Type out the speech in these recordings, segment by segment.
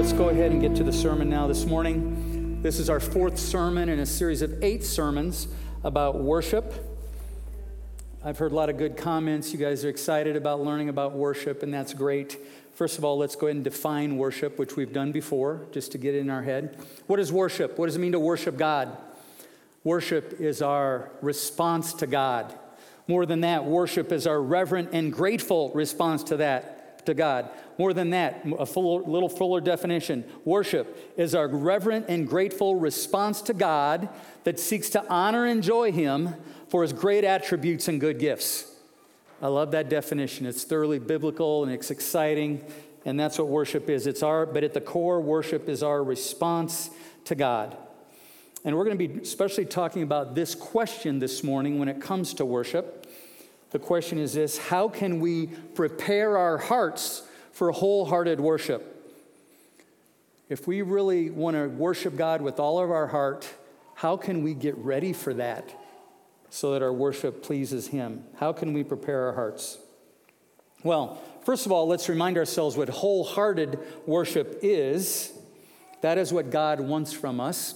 let's go ahead and get to the sermon now this morning. This is our fourth sermon in a series of eight sermons about worship. I've heard a lot of good comments. You guys are excited about learning about worship, and that's great. First of all, let's go ahead and define worship, which we've done before, just to get it in our head. What is worship? What does it mean to worship God? Worship is our response to God. More than that, worship is our reverent and grateful response to that to God. More than that, a full, little fuller definition worship is our reverent and grateful response to God that seeks to honor and enjoy Him for His great attributes and good gifts. I love that definition. It's thoroughly biblical and it's exciting, and that's what worship is. It's our, but at the core, worship is our response to God. And we're going to be especially talking about this question this morning when it comes to worship. The question is this How can we prepare our hearts for wholehearted worship? If we really want to worship God with all of our heart, how can we get ready for that so that our worship pleases Him? How can we prepare our hearts? Well, first of all, let's remind ourselves what wholehearted worship is. That is what God wants from us.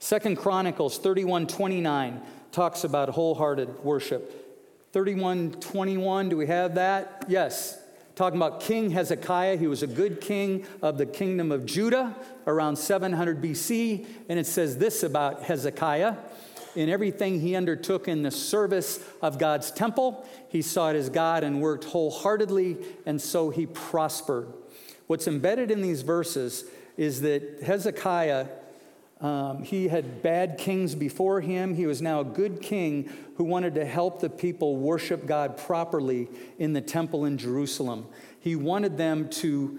Second Chronicles 31 29 talks about wholehearted worship. 3121, do we have that? Yes. Talking about King Hezekiah. He was a good king of the kingdom of Judah around 700 BC. And it says this about Hezekiah in everything he undertook in the service of God's temple, he sought his God and worked wholeheartedly, and so he prospered. What's embedded in these verses is that Hezekiah um, he had bad kings before him. He was now a good king who wanted to help the people worship God properly in the temple in Jerusalem. He wanted them to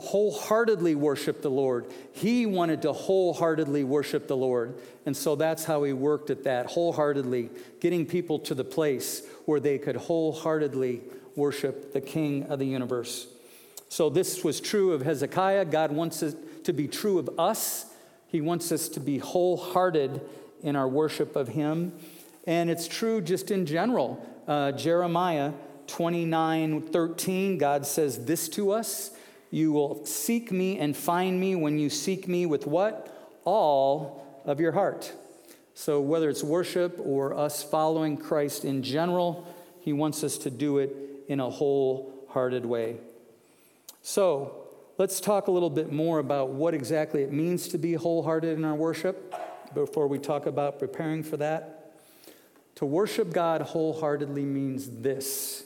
wholeheartedly worship the Lord. He wanted to wholeheartedly worship the Lord. And so that's how he worked at that, wholeheartedly, getting people to the place where they could wholeheartedly worship the King of the universe. So this was true of Hezekiah. God wants it to be true of us he wants us to be wholehearted in our worship of Him. And it's true just in general. Uh, Jeremiah 29 13, God says this to us You will seek me and find me when you seek me with what? All of your heart. So, whether it's worship or us following Christ in general, He wants us to do it in a wholehearted way. So, let's talk a little bit more about what exactly it means to be wholehearted in our worship before we talk about preparing for that. To worship God wholeheartedly means this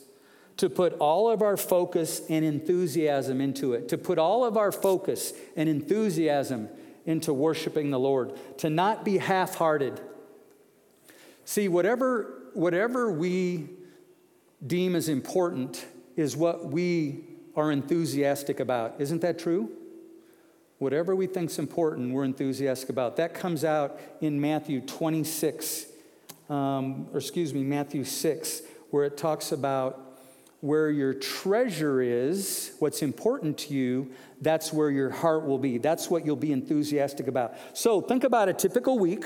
to put all of our focus and enthusiasm into it, to put all of our focus and enthusiasm into worshiping the Lord, to not be half hearted. See, whatever, whatever we deem as important is what we are enthusiastic about. Isn't that true? Whatever we think's important, we're enthusiastic about. That comes out in Matthew 26, um, or excuse me, Matthew 6, where it talks about where your treasure is, what's important to you, that's where your heart will be. That's what you'll be enthusiastic about. So think about a typical week.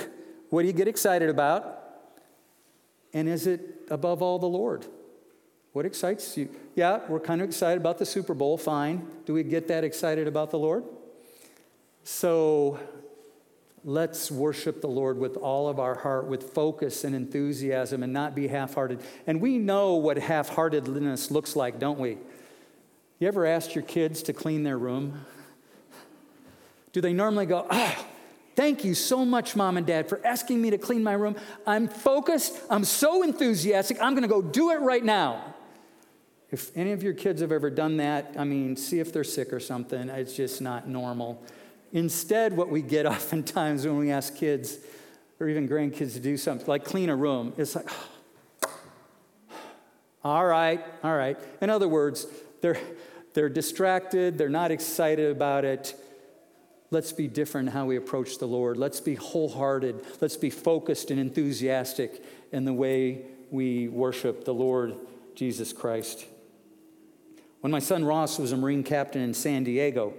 What do you get excited about? And is it above all the Lord? What excites you? Yeah, we're kind of excited about the Super Bowl, fine. Do we get that excited about the Lord? So let's worship the Lord with all of our heart, with focus and enthusiasm, and not be half hearted. And we know what half heartedness looks like, don't we? You ever asked your kids to clean their room? Do they normally go, oh, Thank you so much, mom and dad, for asking me to clean my room. I'm focused. I'm so enthusiastic. I'm going to go do it right now. If any of your kids have ever done that, I mean, see if they're sick or something. It's just not normal. Instead, what we get oftentimes when we ask kids or even grandkids to do something like clean a room, it's like, all right, all right. In other words, they're, they're distracted, they're not excited about it. Let's be different how we approach the Lord. Let's be wholehearted. Let's be focused and enthusiastic in the way we worship the Lord Jesus Christ. When my son Ross was a Marine captain in San Diego,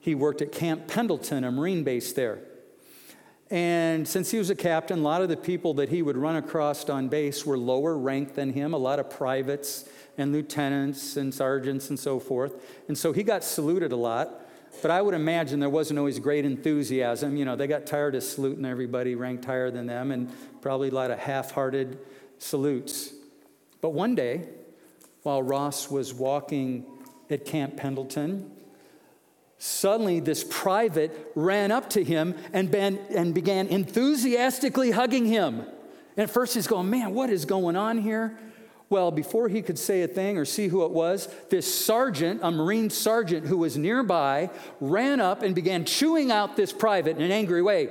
he worked at Camp Pendleton, a Marine base there. And since he was a captain, a lot of the people that he would run across on base were lower ranked than him, a lot of privates and lieutenants and sergeants and so forth. And so he got saluted a lot but I would imagine there wasn't always great enthusiasm. You know, they got tired of saluting everybody ranked higher than them and probably a lot of half hearted salutes. But one day, while Ross was walking at Camp Pendleton, suddenly this private ran up to him and, and began enthusiastically hugging him. And at first he's going, Man, what is going on here? Well, before he could say a thing or see who it was, this sergeant, a Marine sergeant who was nearby, ran up and began chewing out this private in an angry way.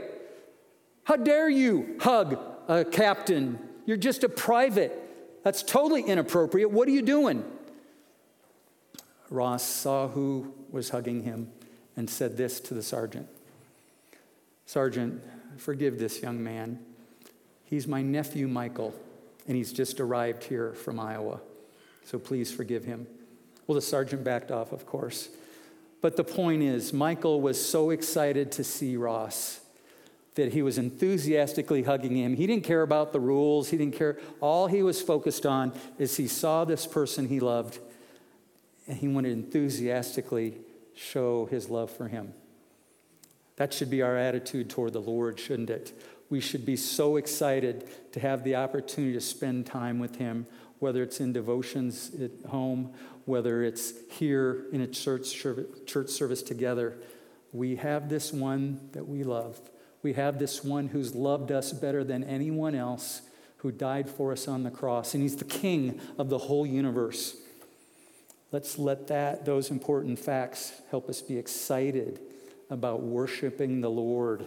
How dare you hug a captain? You're just a private. That's totally inappropriate. What are you doing? Ross saw who was hugging him and said this to the sergeant Sergeant, forgive this young man. He's my nephew, Michael and he's just arrived here from Iowa. So please forgive him. Well, the sergeant backed off, of course. But the point is, Michael was so excited to see Ross that he was enthusiastically hugging him. He didn't care about the rules, he didn't care. All he was focused on is he saw this person he loved, and he wanted to enthusiastically show his love for him. That should be our attitude toward the Lord, shouldn't it? we should be so excited to have the opportunity to spend time with Him, whether it's in devotions at home, whether it's here in a church service, church service together. We have this one that we love. We have this one who's loved us better than anyone else, who died for us on the cross, and He's the King of the whole universe. Let's let that, those important facts help us be excited about worshiping the Lord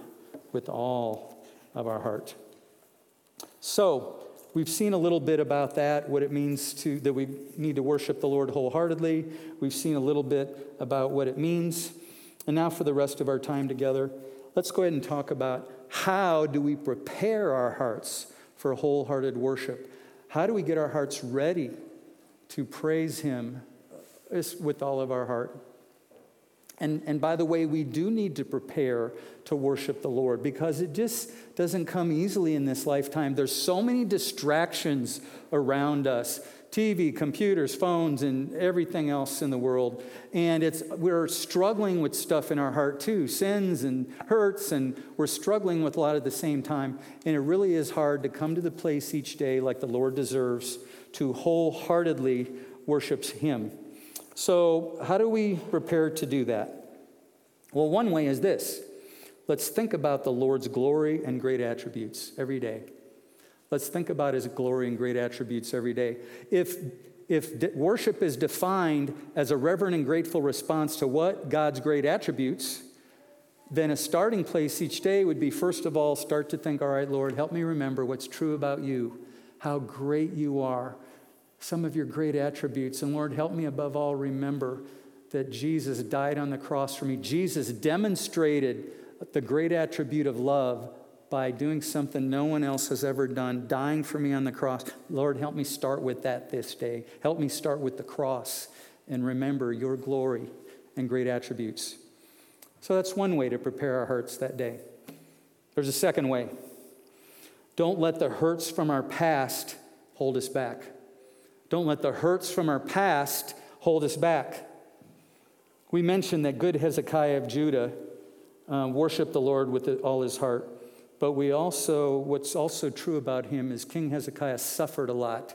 with all of our heart. So, we've seen a little bit about that, what it means to that we need to worship the Lord wholeheartedly. We've seen a little bit about what it means. And now for the rest of our time together, let's go ahead and talk about how do we prepare our hearts for wholehearted worship? How do we get our hearts ready to praise him with all of our heart? And, and by the way, we do need to prepare to worship the Lord because it just doesn't come easily in this lifetime. There's so many distractions around us TV, computers, phones, and everything else in the world. And it's, we're struggling with stuff in our heart too sins and hurts, and we're struggling with a lot at the same time. And it really is hard to come to the place each day like the Lord deserves to wholeheartedly worship Him. So, how do we prepare to do that? Well, one way is this let's think about the Lord's glory and great attributes every day. Let's think about his glory and great attributes every day. If, if worship is defined as a reverent and grateful response to what? God's great attributes, then a starting place each day would be first of all, start to think, all right, Lord, help me remember what's true about you, how great you are, some of your great attributes. And Lord, help me above all remember that Jesus died on the cross for me. Jesus demonstrated the great attribute of love by doing something no one else has ever done, dying for me on the cross. Lord, help me start with that this day. Help me start with the cross and remember your glory and great attributes. So that's one way to prepare our hearts that day. There's a second way. Don't let the hurts from our past hold us back. Don't let the hurts from our past hold us back. We mentioned that good Hezekiah of Judah um, worshiped the Lord with all his heart. But we also, what's also true about him is King Hezekiah suffered a lot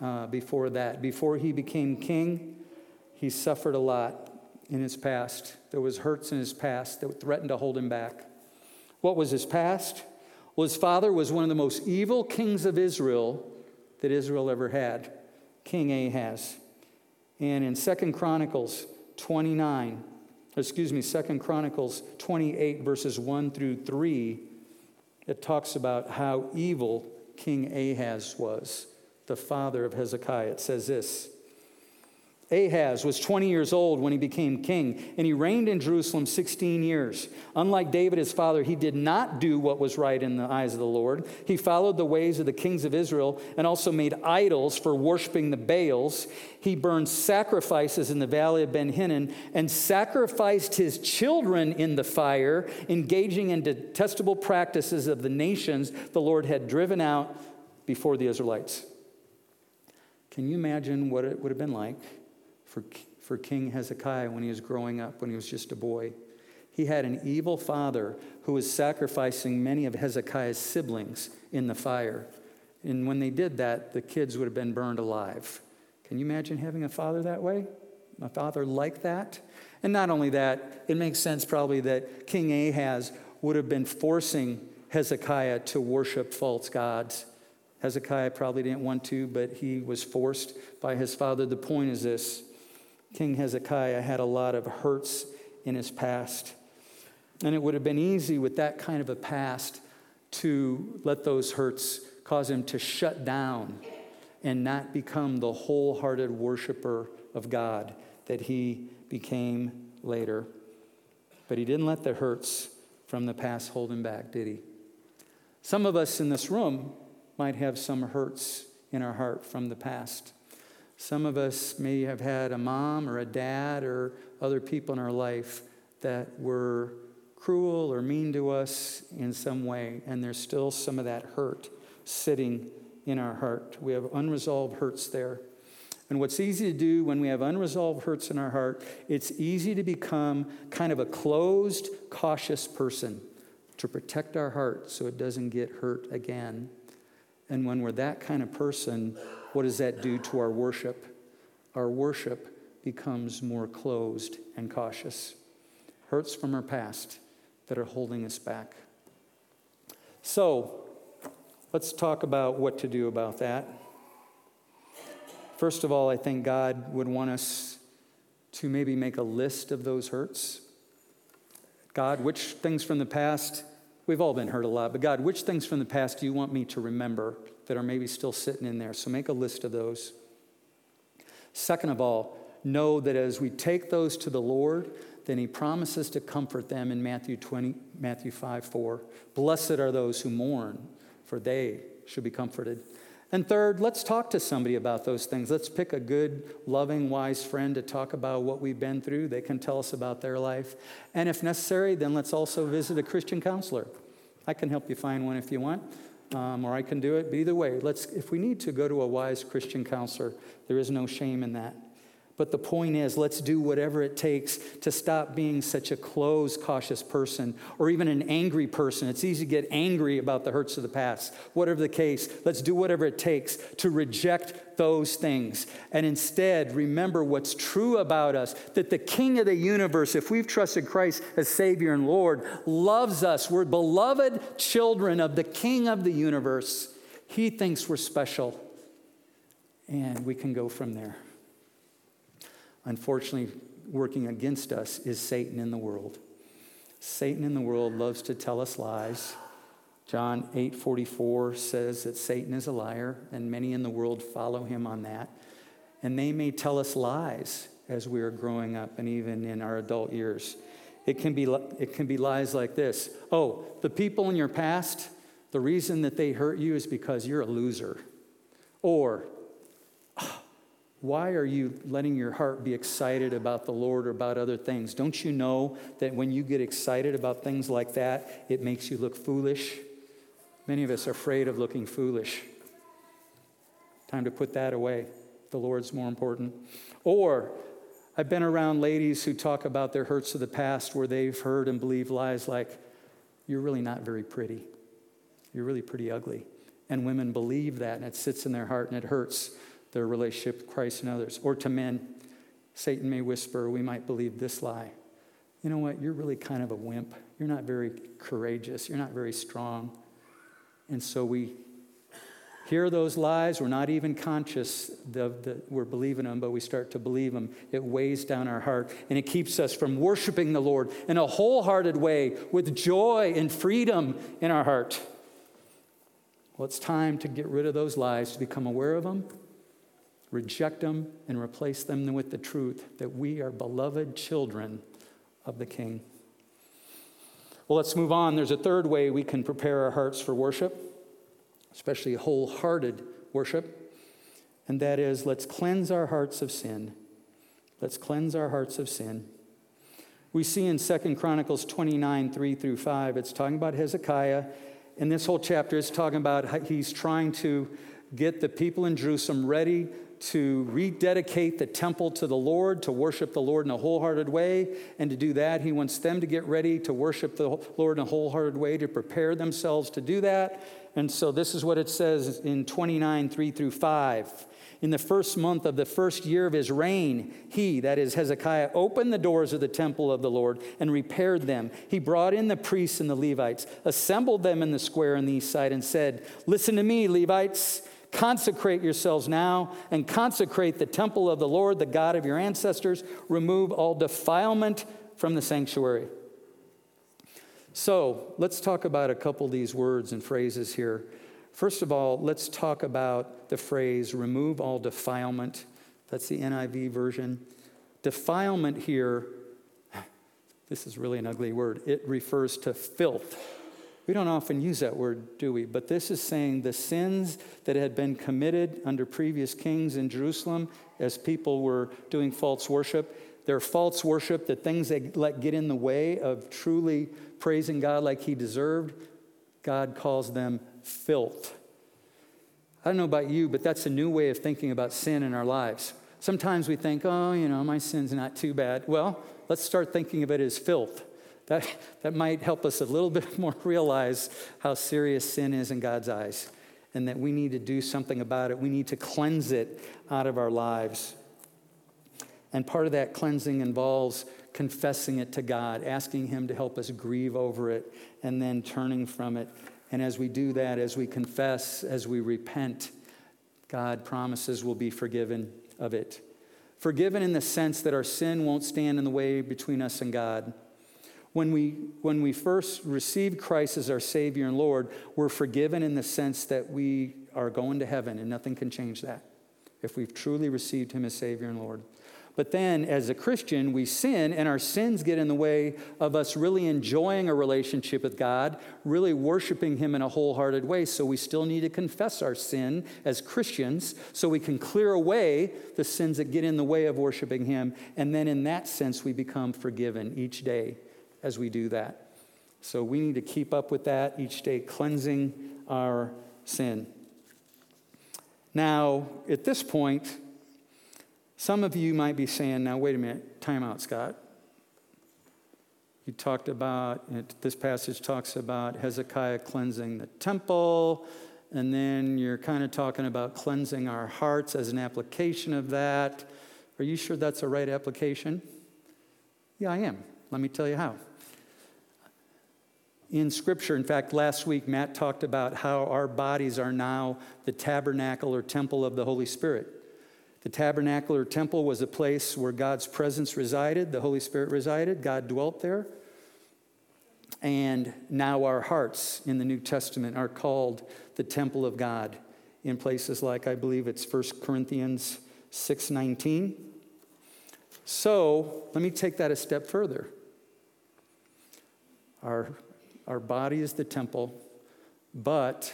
uh, before that. Before he became king, he suffered a lot in his past. There was hurts in his past that threatened to hold him back. What was his past? Well, his father was one of the most evil kings of Israel that Israel ever had. King Ahaz. And in Second Chronicles 29, excuse me, Second Chronicles 28, verses 1 through 3, it talks about how evil King Ahaz was, the father of Hezekiah. It says this Ahaz was 20 years old when he became king, and he reigned in Jerusalem 16 years. Unlike David, his father, he did not do what was right in the eyes of the Lord. He followed the ways of the kings of Israel and also made idols for worshiping the Baals. He burned sacrifices in the valley of Ben Hinnom and sacrificed his children in the fire, engaging in detestable practices of the nations the Lord had driven out before the Israelites. Can you imagine what it would have been like? For, for King Hezekiah when he was growing up, when he was just a boy. He had an evil father who was sacrificing many of Hezekiah's siblings in the fire. And when they did that, the kids would have been burned alive. Can you imagine having a father that way? A father like that? And not only that, it makes sense probably that King Ahaz would have been forcing Hezekiah to worship false gods. Hezekiah probably didn't want to, but he was forced by his father. The point is this King Hezekiah had a lot of hurts in his past. And it would have been easy with that kind of a past to let those hurts cause him to shut down and not become the wholehearted worshiper of God that he became later. But he didn't let the hurts from the past hold him back, did he? Some of us in this room might have some hurts in our heart from the past. Some of us may have had a mom or a dad or other people in our life that were cruel or mean to us in some way, and there's still some of that hurt sitting in our heart. We have unresolved hurts there. And what's easy to do when we have unresolved hurts in our heart, it's easy to become kind of a closed, cautious person to protect our heart so it doesn't get hurt again. And when we're that kind of person, what does that do to our worship? Our worship becomes more closed and cautious. Hurts from our past that are holding us back. So, let's talk about what to do about that. First of all, I think God would want us to maybe make a list of those hurts. God, which things from the past, we've all been hurt a lot, but God, which things from the past do you want me to remember that are maybe still sitting in there? So make a list of those. Second of all, know that as we take those to the Lord, then he promises to comfort them in Matthew 20, Matthew 5, 4. Blessed are those who mourn, for they should be comforted. And third, let's talk to somebody about those things. Let's pick a good, loving, wise friend to talk about what we've been through. They can tell us about their life. And if necessary, then let's also visit a Christian counselor. I can help you find one if you want, um, or I can do it. But either way, let's, if we need to go to a wise Christian counselor, there is no shame in that. But the point is, let's do whatever it takes to stop being such a closed, cautious person or even an angry person. It's easy to get angry about the hurts of the past. Whatever the case, let's do whatever it takes to reject those things and instead remember what's true about us that the King of the universe, if we've trusted Christ as Savior and Lord, loves us. We're beloved children of the King of the universe. He thinks we're special, and we can go from there. Unfortunately, working against us is Satan in the world. Satan in the world loves to tell us lies. John 8:44 says that Satan is a liar and many in the world follow him on that. And they may tell us lies as we are growing up and even in our adult years. It can be it can be lies like this. Oh, the people in your past, the reason that they hurt you is because you're a loser. Or why are you letting your heart be excited about the Lord or about other things? Don't you know that when you get excited about things like that, it makes you look foolish? Many of us are afraid of looking foolish. Time to put that away. The Lord's more important. Or, I've been around ladies who talk about their hurts of the past where they've heard and believed lies like, You're really not very pretty. You're really pretty ugly. And women believe that, and it sits in their heart and it hurts their relationship with Christ and others. Or to men, Satan may whisper, we might believe this lie. You know what? You're really kind of a wimp. You're not very courageous. You're not very strong. And so we hear those lies. We're not even conscious that we're believing them, but we start to believe them. It weighs down our heart and it keeps us from worshiping the Lord in a wholehearted way with joy and freedom in our heart. Well, it's time to get rid of those lies, to become aware of them, reject them, and replace them with the truth that we are beloved children of the King. Well, let's move on. There's a third way we can prepare our hearts for worship, especially wholehearted worship, and that is let's cleanse our hearts of sin. Let's cleanse our hearts of sin. We see in Second Chronicles 29, 3 through 5, it's talking about Hezekiah. And this whole chapter is talking about he's trying to get the people in Jerusalem ready to rededicate the temple to the Lord, to worship the Lord in a wholehearted way. And to do that, he wants them to get ready to worship the Lord in a wholehearted way, to prepare themselves to do that. And so this is what it says in 29, 3 through 5. In the first month of the first year of his reign, he, that is Hezekiah, opened the doors of the temple of the Lord and repaired them. He brought in the priests and the Levites, assembled them in the square on the east side, and said, Listen to me, Levites. Consecrate yourselves now and consecrate the temple of the Lord, the God of your ancestors. Remove all defilement from the sanctuary. So let's talk about a couple of these words and phrases here. First of all, let's talk about the phrase remove all defilement. That's the NIV version. Defilement here, this is really an ugly word, it refers to filth. We don't often use that word, do we? But this is saying the sins that had been committed under previous kings in Jerusalem as people were doing false worship, their false worship, the things that let get in the way of truly praising God like he deserved, God calls them filth. I don't know about you, but that's a new way of thinking about sin in our lives. Sometimes we think, oh, you know, my sin's not too bad. Well, let's start thinking of it as filth. That, that might help us a little bit more realize how serious sin is in God's eyes and that we need to do something about it. We need to cleanse it out of our lives. And part of that cleansing involves confessing it to God, asking Him to help us grieve over it, and then turning from it. And as we do that, as we confess, as we repent, God promises we'll be forgiven of it. Forgiven in the sense that our sin won't stand in the way between us and God. When we, when we first received Christ as our Savior and Lord, we're forgiven in the sense that we are going to heaven, and nothing can change that if we've truly received Him as Savior and Lord. But then, as a Christian, we sin, and our sins get in the way of us really enjoying a relationship with God, really worshiping Him in a wholehearted way. So, we still need to confess our sin as Christians so we can clear away the sins that get in the way of worshiping Him. And then, in that sense, we become forgiven each day as we do that. So we need to keep up with that each day, cleansing our sin. Now, at this point, some of you might be saying, now, wait a minute, time out, Scott. You talked about, this passage talks about Hezekiah cleansing the temple, and then you're kind of talking about cleansing our hearts as an application of that. Are you sure that's the right application? Yeah, I am. Let me tell you how in Scripture. In fact, last week Matt talked about how our bodies are now the tabernacle or temple of the Holy Spirit. The tabernacle or temple was a place where God's presence resided, the Holy Spirit resided, God dwelt there. And now our hearts in the New Testament are called the temple of God in places like I believe it's 1 Corinthians 6:19. So, let me take that a step further. Our our body is the temple, but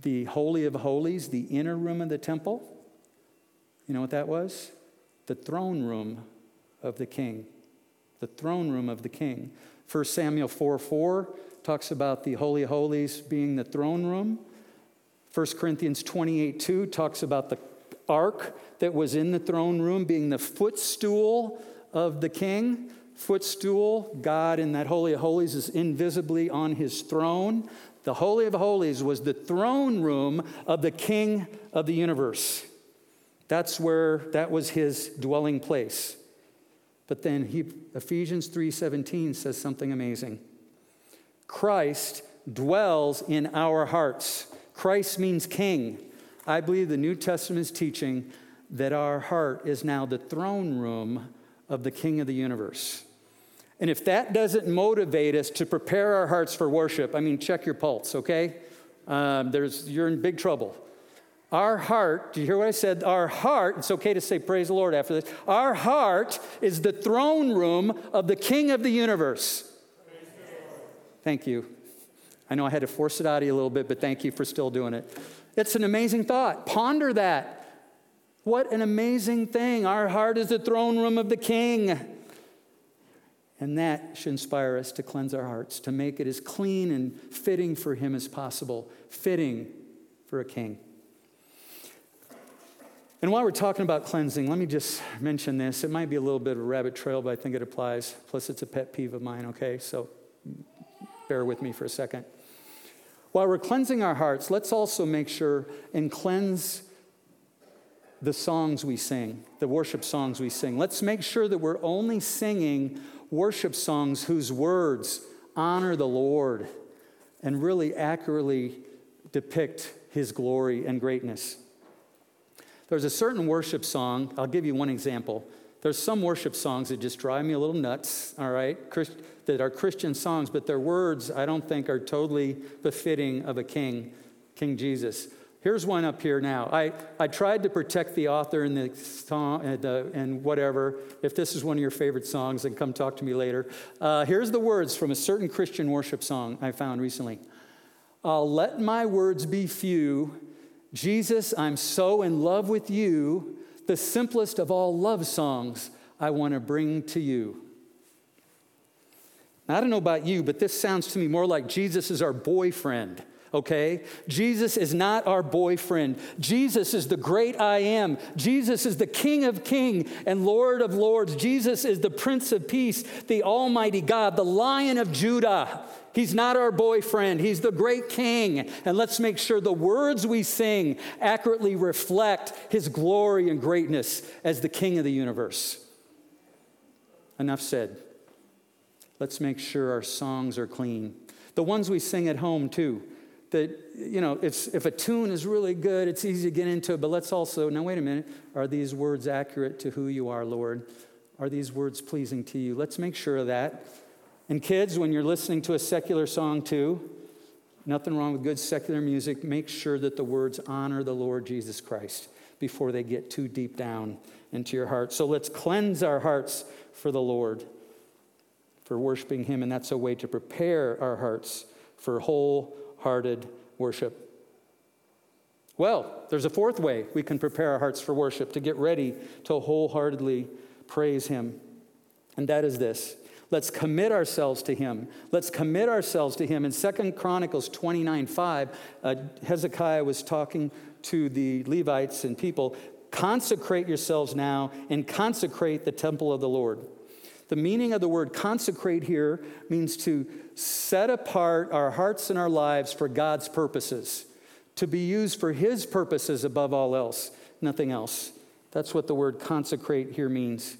the Holy of Holies, the inner room of the temple, you know what that was? The throne room of the king. The throne room of the king. 1 Samuel 4 4 talks about the Holy of Holies being the throne room. 1 Corinthians 28 2 talks about the ark that was in the throne room being the footstool of the king footstool. God in that Holy of Holies is invisibly on his throne. The Holy of Holies was the throne room of the King of the universe. That's where that was his dwelling place. But then he, Ephesians 3:17 says something amazing. Christ dwells in our hearts. Christ means king. I believe the New Testament is teaching that our heart is now the throne room of the King of the universe. And if that doesn't motivate us to prepare our hearts for worship, I mean, check your pulse, okay? Um, there's, you're in big trouble. Our heart, do you hear what I said? Our heart, it's okay to say praise the Lord after this. Our heart is the throne room of the King of the universe. Thank you. I know I had to force it out of you a little bit, but thank you for still doing it. It's an amazing thought. Ponder that. What an amazing thing. Our heart is the throne room of the King. And that should inspire us to cleanse our hearts, to make it as clean and fitting for Him as possible, fitting for a king. And while we're talking about cleansing, let me just mention this. It might be a little bit of a rabbit trail, but I think it applies. Plus, it's a pet peeve of mine, okay? So bear with me for a second. While we're cleansing our hearts, let's also make sure and cleanse the songs we sing, the worship songs we sing. Let's make sure that we're only singing worship songs whose words honor the Lord and really accurately depict his glory and greatness. There's a certain worship song, I'll give you one example. There's some worship songs that just drive me a little nuts, all right, Christ, that are Christian songs, but their words I don't think are totally befitting of a king, King Jesus. Here's one up here now. I, I tried to protect the author and the song and, uh, and whatever. If this is one of your favorite songs, then come talk to me later. Uh, here's the words from a certain Christian worship song I found recently. I'll let my words be few Jesus, I'm so in love with you, the simplest of all love songs I want to bring to you. Now, I don't know about you, but this sounds to me more like Jesus is our boyfriend okay? Jesus is not our boyfriend. Jesus is the great I am. Jesus is the King of Kings and Lord of Lords. Jesus is the Prince of Peace, the Almighty God, the Lion of Judah. He's not our boyfriend, He's the great king. And let's make sure the words we sing accurately reflect His glory and greatness as the King of the universe. Enough said. Let's make sure our songs are clean. The ones we sing at home, too. That, you know, if a tune is really good, it's easy to get into it, but let's also, now wait a minute, are these words accurate to who you are, Lord? Are these words pleasing to you? Let's make sure of that. And kids, when you're listening to a secular song too, nothing wrong with good secular music, make sure that the words honor the Lord Jesus Christ before they get too deep down into your heart. So let's cleanse our hearts for the Lord, for worshiping Him, and that's a way to prepare our hearts for wholehearted worship. Well, there's a fourth way we can prepare our hearts for worship to get ready to wholeheartedly praise Him, and that is this Let's commit ourselves to him. Let's commit ourselves to him. In Second Chronicles 29 5, uh, Hezekiah was talking to the Levites and people consecrate yourselves now and consecrate the temple of the Lord. The meaning of the word consecrate here means to set apart our hearts and our lives for God's purposes, to be used for His purposes above all else, nothing else. That's what the word consecrate here means.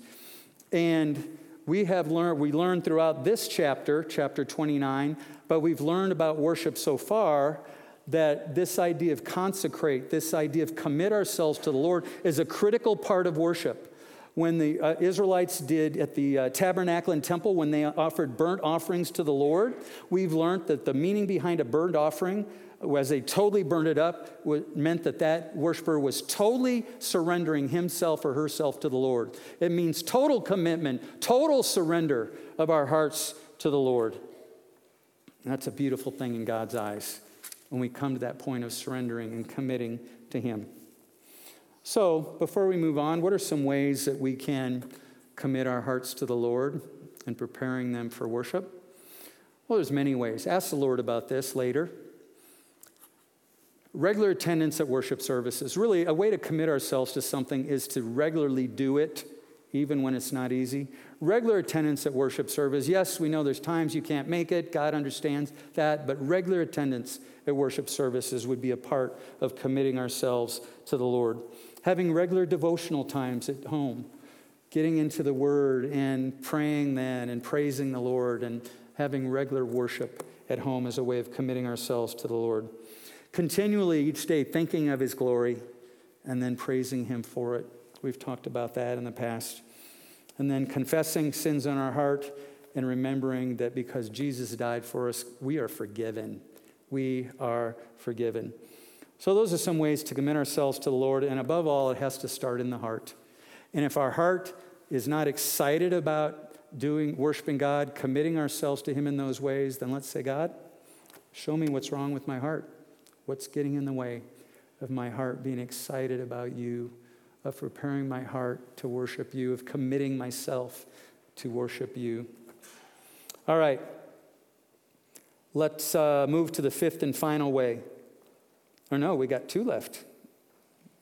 And we have learned, we learned throughout this chapter, chapter 29, but we've learned about worship so far that this idea of consecrate, this idea of commit ourselves to the Lord, is a critical part of worship. When the uh, Israelites did at the uh, tabernacle and temple, when they offered burnt offerings to the Lord, we've learned that the meaning behind a burnt offering as they totally burned it up, meant that that worshiper was totally surrendering himself or herself to the Lord. It means total commitment, total surrender of our hearts to the Lord. And that's a beautiful thing in God's eyes when we come to that point of surrendering and committing to Him. So, before we move on, what are some ways that we can commit our hearts to the Lord and preparing them for worship? Well, there's many ways. Ask the Lord about this later. Regular attendance at worship services. Really, a way to commit ourselves to something is to regularly do it, even when it's not easy. Regular attendance at worship service. Yes, we know there's times you can't make it. God understands that. But regular attendance at worship services would be a part of committing ourselves to the Lord. Having regular devotional times at home, getting into the Word and praying then and praising the Lord and having regular worship at home as a way of committing ourselves to the Lord continually each day thinking of his glory and then praising him for it. We've talked about that in the past. And then confessing sins in our heart and remembering that because Jesus died for us, we are forgiven. We are forgiven. So, those are some ways to commit ourselves to the Lord. And above all, it has to start in the heart. And if our heart is not excited about doing, worshiping God, committing ourselves to Him in those ways, then let's say, God, show me what's wrong with my heart. What's getting in the way of my heart being excited about you, of preparing my heart to worship you, of committing myself to worship you? All right. Let's uh, move to the fifth and final way. Or no, we got two left.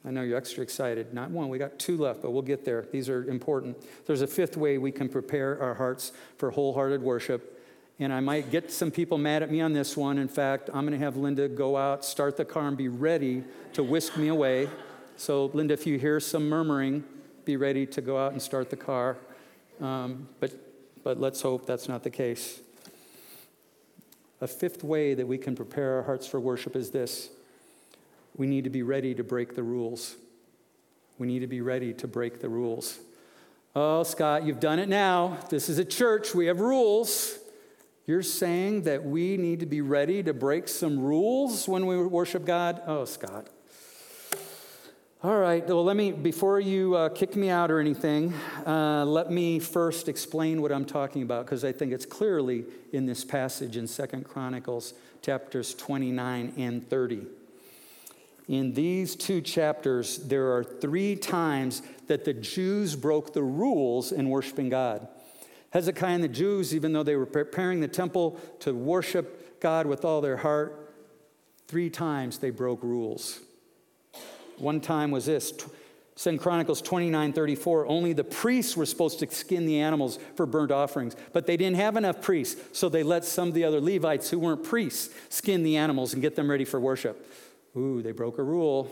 I know you're extra excited. Not one, we got two left, but we'll get there. These are important. There's a fifth way we can prepare our hearts for wholehearted worship. And I might get some people mad at me on this one. In fact, I'm going to have Linda go out, start the car, and be ready to whisk me away. So, Linda, if you hear some murmuring, be ready to go out and start the car. Um, but, but let's hope that's not the case. A fifth way that we can prepare our hearts for worship is this we need to be ready to break the rules. We need to be ready to break the rules. Oh, Scott, you've done it now. This is a church, we have rules. You're saying that we need to be ready to break some rules when we worship God? Oh, Scott. All right, well, let me, before you uh, kick me out or anything, uh, let me first explain what I'm talking about because I think it's clearly in this passage in Second Chronicles chapters 29 and 30. In these two chapters, there are three times that the Jews broke the rules in worshiping God. Hezekiah and the Jews, even though they were preparing the temple to worship God with all their heart, three times they broke rules. One time was this. 2 Chronicles 29 34, only the priests were supposed to skin the animals for burnt offerings, but they didn't have enough priests, so they let some of the other Levites who weren't priests skin the animals and get them ready for worship. Ooh, they broke a rule.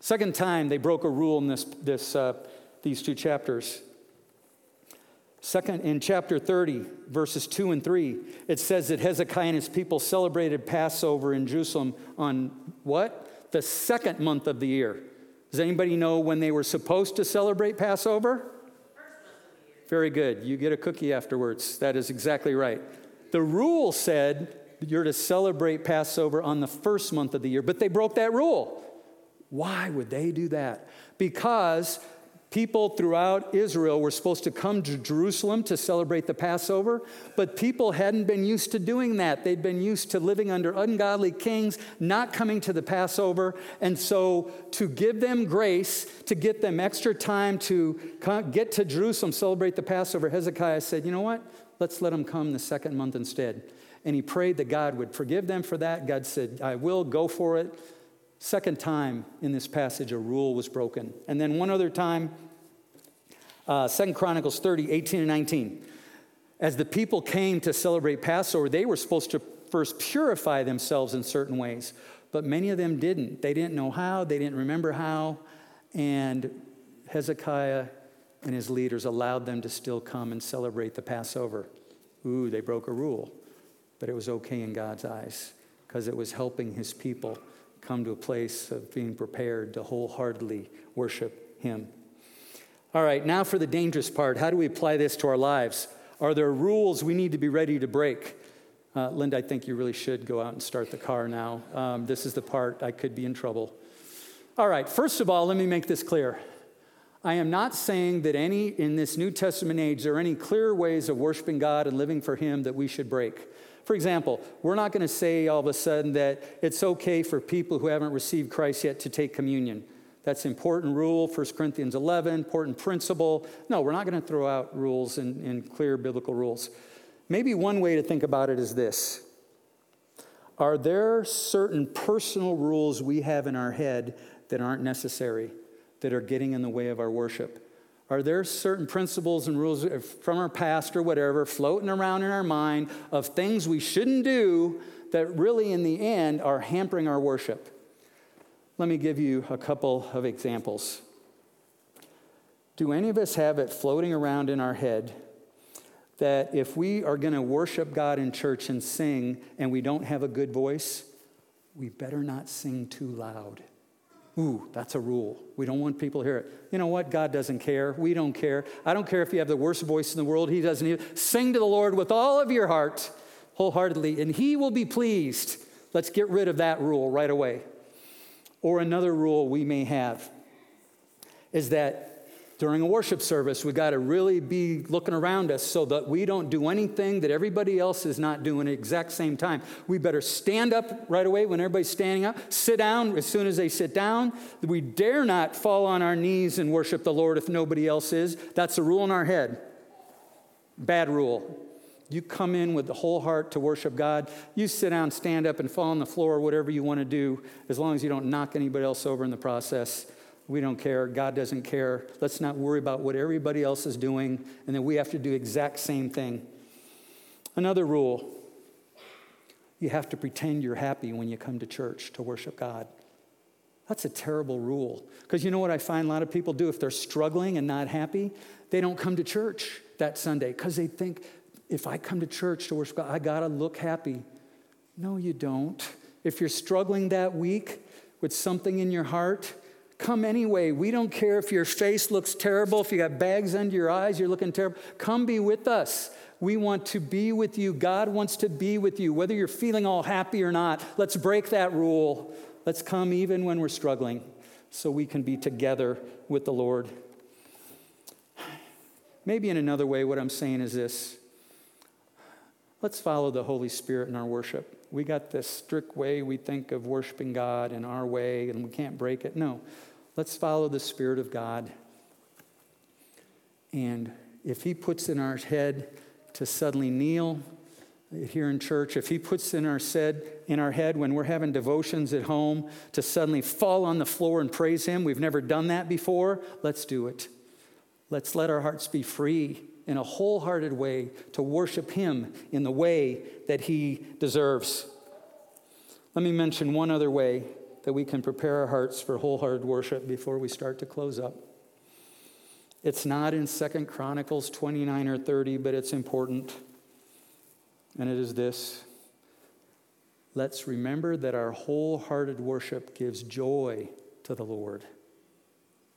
Second time they broke a rule in this, this, uh, these two chapters. Second, in chapter 30, verses 2 and 3, it says that Hezekiah and his people celebrated Passover in Jerusalem on what? the second month of the year. Does anybody know when they were supposed to celebrate Passover? Very good. You get a cookie afterwards. That is exactly right. The rule said you're to celebrate Passover on the first month of the year, but they broke that rule. Why would they do that? Because People throughout Israel were supposed to come to Jerusalem to celebrate the Passover, but people hadn't been used to doing that. They'd been used to living under ungodly kings, not coming to the Passover. And so, to give them grace, to get them extra time to get to Jerusalem, celebrate the Passover, Hezekiah said, You know what? Let's let them come the second month instead. And he prayed that God would forgive them for that. God said, I will go for it. Second time in this passage, a rule was broken. And then one other time, uh, Second Chronicles 30, 18 and 19. As the people came to celebrate Passover, they were supposed to first purify themselves in certain ways, but many of them didn't. They didn't know how, they didn't remember how, and Hezekiah and his leaders allowed them to still come and celebrate the Passover. Ooh, they broke a rule, but it was okay in God's eyes because it was helping his people come to a place of being prepared to wholeheartedly worship Him. All right, now for the dangerous part. How do we apply this to our lives? Are there rules we need to be ready to break? Uh, Linda, I think you really should go out and start the car now. Um, this is the part I could be in trouble. All right, first of all, let me make this clear. I am not saying that any in this New Testament age there are any clear ways of worshiping God and living for Him that we should break. For example, we're not going to say all of a sudden that it's okay for people who haven't received Christ yet to take communion. That's important rule, 1 Corinthians 11, important principle. No, we're not going to throw out rules and, and clear biblical rules. Maybe one way to think about it is this Are there certain personal rules we have in our head that aren't necessary, that are getting in the way of our worship? Are there certain principles and rules from our past or whatever floating around in our mind of things we shouldn't do that really, in the end, are hampering our worship? Let me give you a couple of examples. Do any of us have it floating around in our head that if we are going to worship God in church and sing and we don't have a good voice, we better not sing too loud? Ooh, that's a rule. We don't want people to hear it. You know what? God doesn't care. We don't care. I don't care if you have the worst voice in the world. He doesn't either. Sing to the Lord with all of your heart, wholeheartedly, and He will be pleased. Let's get rid of that rule right away. Or another rule we may have is that during a worship service, we got to really be looking around us so that we don't do anything that everybody else is not doing at the exact same time. We better stand up right away when everybody's standing up, sit down as soon as they sit down. We dare not fall on our knees and worship the Lord if nobody else is. That's a rule in our head. Bad rule. You come in with the whole heart to worship God. You sit down, stand up, and fall on the floor, whatever you want to do, as long as you don't knock anybody else over in the process. We don't care. God doesn't care. Let's not worry about what everybody else is doing, and then we have to do exact same thing. Another rule you have to pretend you're happy when you come to church to worship God. That's a terrible rule. Because you know what I find a lot of people do if they're struggling and not happy? They don't come to church that Sunday because they think if I come to church to worship God, I got to look happy. No, you don't. If you're struggling that week with something in your heart, come anyway. We don't care if your face looks terrible, if you got bags under your eyes, you're looking terrible. Come be with us. We want to be with you. God wants to be with you, whether you're feeling all happy or not. Let's break that rule. Let's come even when we're struggling so we can be together with the Lord. Maybe in another way, what I'm saying is this let's follow the Holy Spirit in our worship. We got this strict way we think of worshiping God in our way, and we can't break it. No, let's follow the Spirit of God. And if He puts in our head to suddenly kneel here in church, if he puts in our, said, in our head when we're having devotions at home to suddenly fall on the floor and praise him, we've never done that before, let's do it. Let's let our hearts be free in a wholehearted way to worship him in the way that he deserves. Let me mention one other way that we can prepare our hearts for wholehearted worship before we start to close up. It's not in Second Chronicles 29 or 30, but it's important. And it is this Let's remember that our wholehearted worship gives joy to the Lord.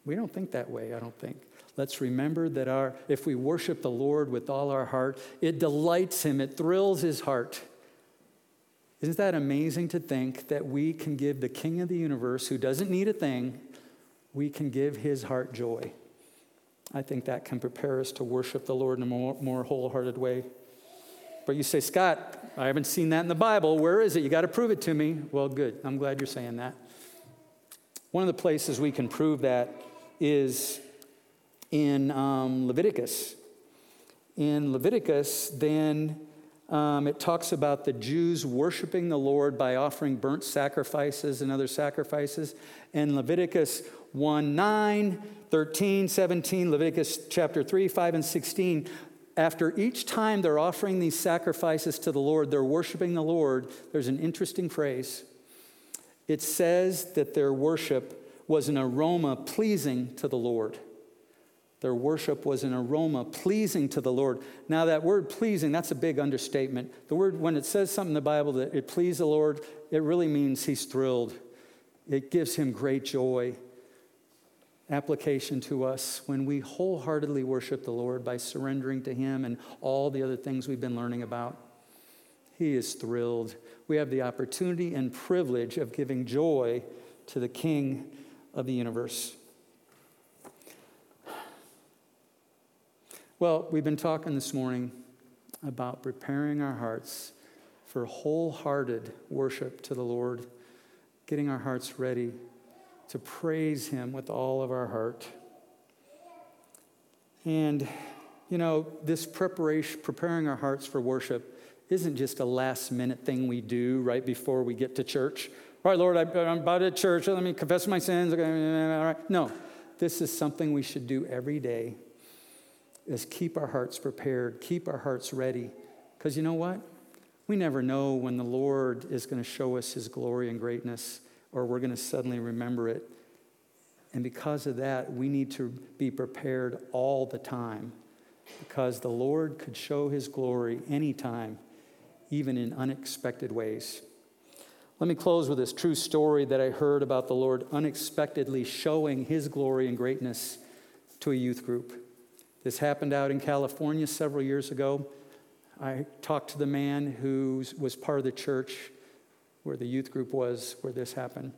We don't think that way, I don't think. Let's remember that our, if we worship the Lord with all our heart, it delights him, it thrills his heart. Isn't that amazing to think that we can give the King of the universe, who doesn't need a thing, we can give his heart joy? I think that can prepare us to worship the Lord in a more, more wholehearted way. But you say, Scott, I haven't seen that in the Bible. Where is it? You got to prove it to me. Well, good. I'm glad you're saying that. One of the places we can prove that is in um, Leviticus. In Leviticus, then um, it talks about the Jews worshiping the Lord by offering burnt sacrifices and other sacrifices. And Leviticus 1 9, 13, 17, Leviticus chapter 3, 5, and 16. After each time they're offering these sacrifices to the Lord, they're worshiping the Lord, there's an interesting phrase. It says that their worship was an aroma pleasing to the Lord. Their worship was an aroma pleasing to the Lord. Now, that word pleasing, that's a big understatement. The word, when it says something in the Bible that it pleased the Lord, it really means he's thrilled. It gives him great joy application to us when we wholeheartedly worship the Lord by surrendering to Him and all the other things we've been learning about. He is thrilled. We have the opportunity and privilege of giving joy to the King of the universe. Well, we've been talking this morning about preparing our hearts for wholehearted worship to the Lord, getting our hearts ready to praise Him with all of our heart. And, you know, this preparation, preparing our hearts for worship, isn't just a last minute thing we do right before we get to church. All right, Lord, I, am about to church. Let me confess my sins. All right. No, this is something we should do every day is keep our hearts prepared, keep our hearts ready. Because you know what? We never know when the Lord is going to show us his glory and greatness or we're going to suddenly remember it. And because of that, we need to be prepared all the time because the Lord could show his glory anytime, even in unexpected ways. Let me close with this true story that I heard about the Lord unexpectedly showing his glory and greatness to a youth group. This happened out in California several years ago. I talked to the man who was part of the church where the youth group was where this happened.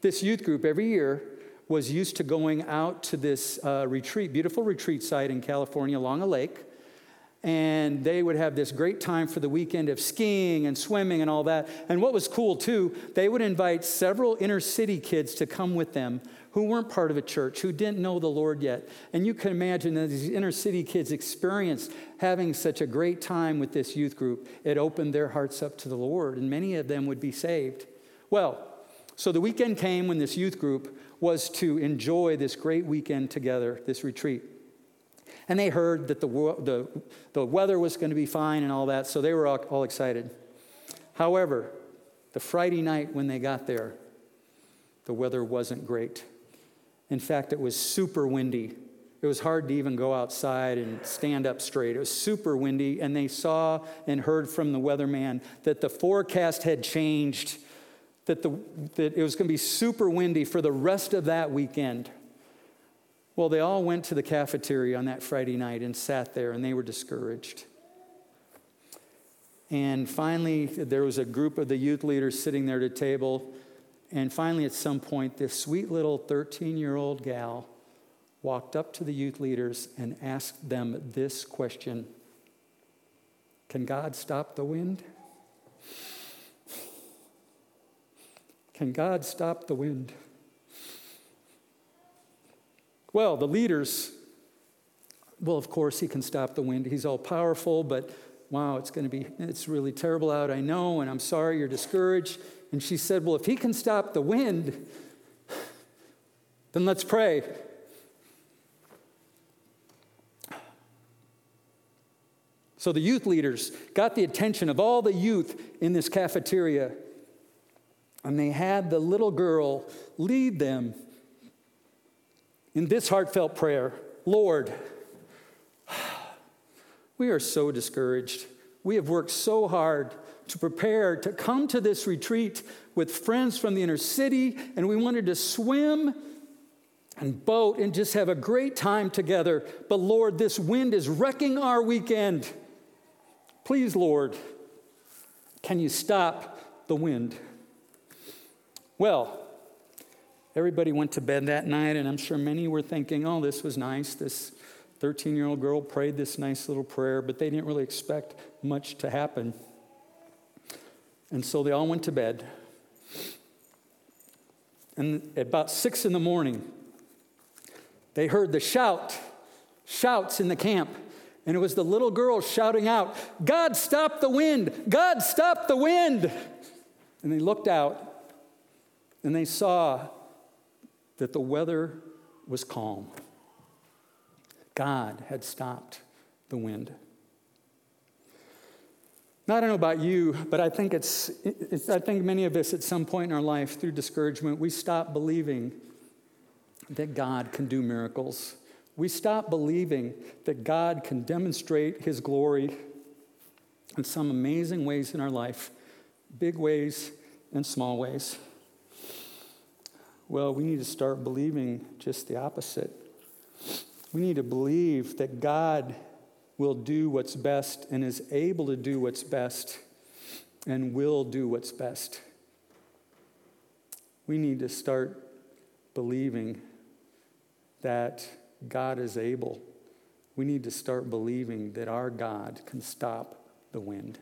This youth group every year was used to going out to this uh, retreat, beautiful retreat site in California along a lake. And they would have this great time for the weekend of skiing and swimming and all that. And what was cool too, they would invite several inner city kids to come with them who weren't part of a church, who didn't know the Lord yet. And you can imagine that these inner city kids experienced having such a great time with this youth group. It opened their hearts up to the Lord, and many of them would be saved. Well, So the weekend came when this youth group was to enjoy this great weekend together, this retreat. And they heard that the, the, the weather was going to be fine and all that, so they were all, all excited. However, the Friday night when they got there, the weather wasn't great. In fact, it was super windy. It was hard to even go outside and stand up straight. It was super windy, and they saw and heard from the weatherman that the forecast had changed, that, the, that it was going to be super windy for the rest of that weekend. Well, they all went to the cafeteria on that Friday night and sat there, and they were discouraged. And finally, there was a group of the youth leaders sitting there at a table. And finally, at some point, this sweet little 13 year old gal walked up to the youth leaders and asked them this question Can God stop the wind? Can God stop the wind? Well, the leaders, well, of course, he can stop the wind. He's all powerful, but wow, it's going to be, it's really terrible out, I know, and I'm sorry you're discouraged. And she said, well, if he can stop the wind, then let's pray. So the youth leaders got the attention of all the youth in this cafeteria, and they had the little girl lead them in this heartfelt prayer Lord, we are so discouraged. We have worked so hard to prepare to come to this retreat with friends from the inner city, and we wanted to swim and boat and just have a great time together. But Lord, this wind is wrecking our weekend. Please, Lord, can you stop the wind? Well, Everybody went to bed that night, and I'm sure many were thinking, oh, this was nice. This 13 year old girl prayed this nice little prayer, but they didn't really expect much to happen. And so they all went to bed. And at about six in the morning, they heard the shout, shouts in the camp. And it was the little girl shouting out, God, stop the wind! God, stop the wind! And they looked out and they saw that the weather was calm. God had stopped the wind. Now, I don't know about you, but I think it's, it's, I think many of us at some point in our life through discouragement, we stop believing that God can do miracles. We stop believing that God can demonstrate his glory in some amazing ways in our life, big ways and small ways. Well, we need to start believing just the opposite. We need to believe that God will do what's best and is able to do what's best and will do what's best. We need to start believing that God is able. We need to start believing that our God can stop the wind.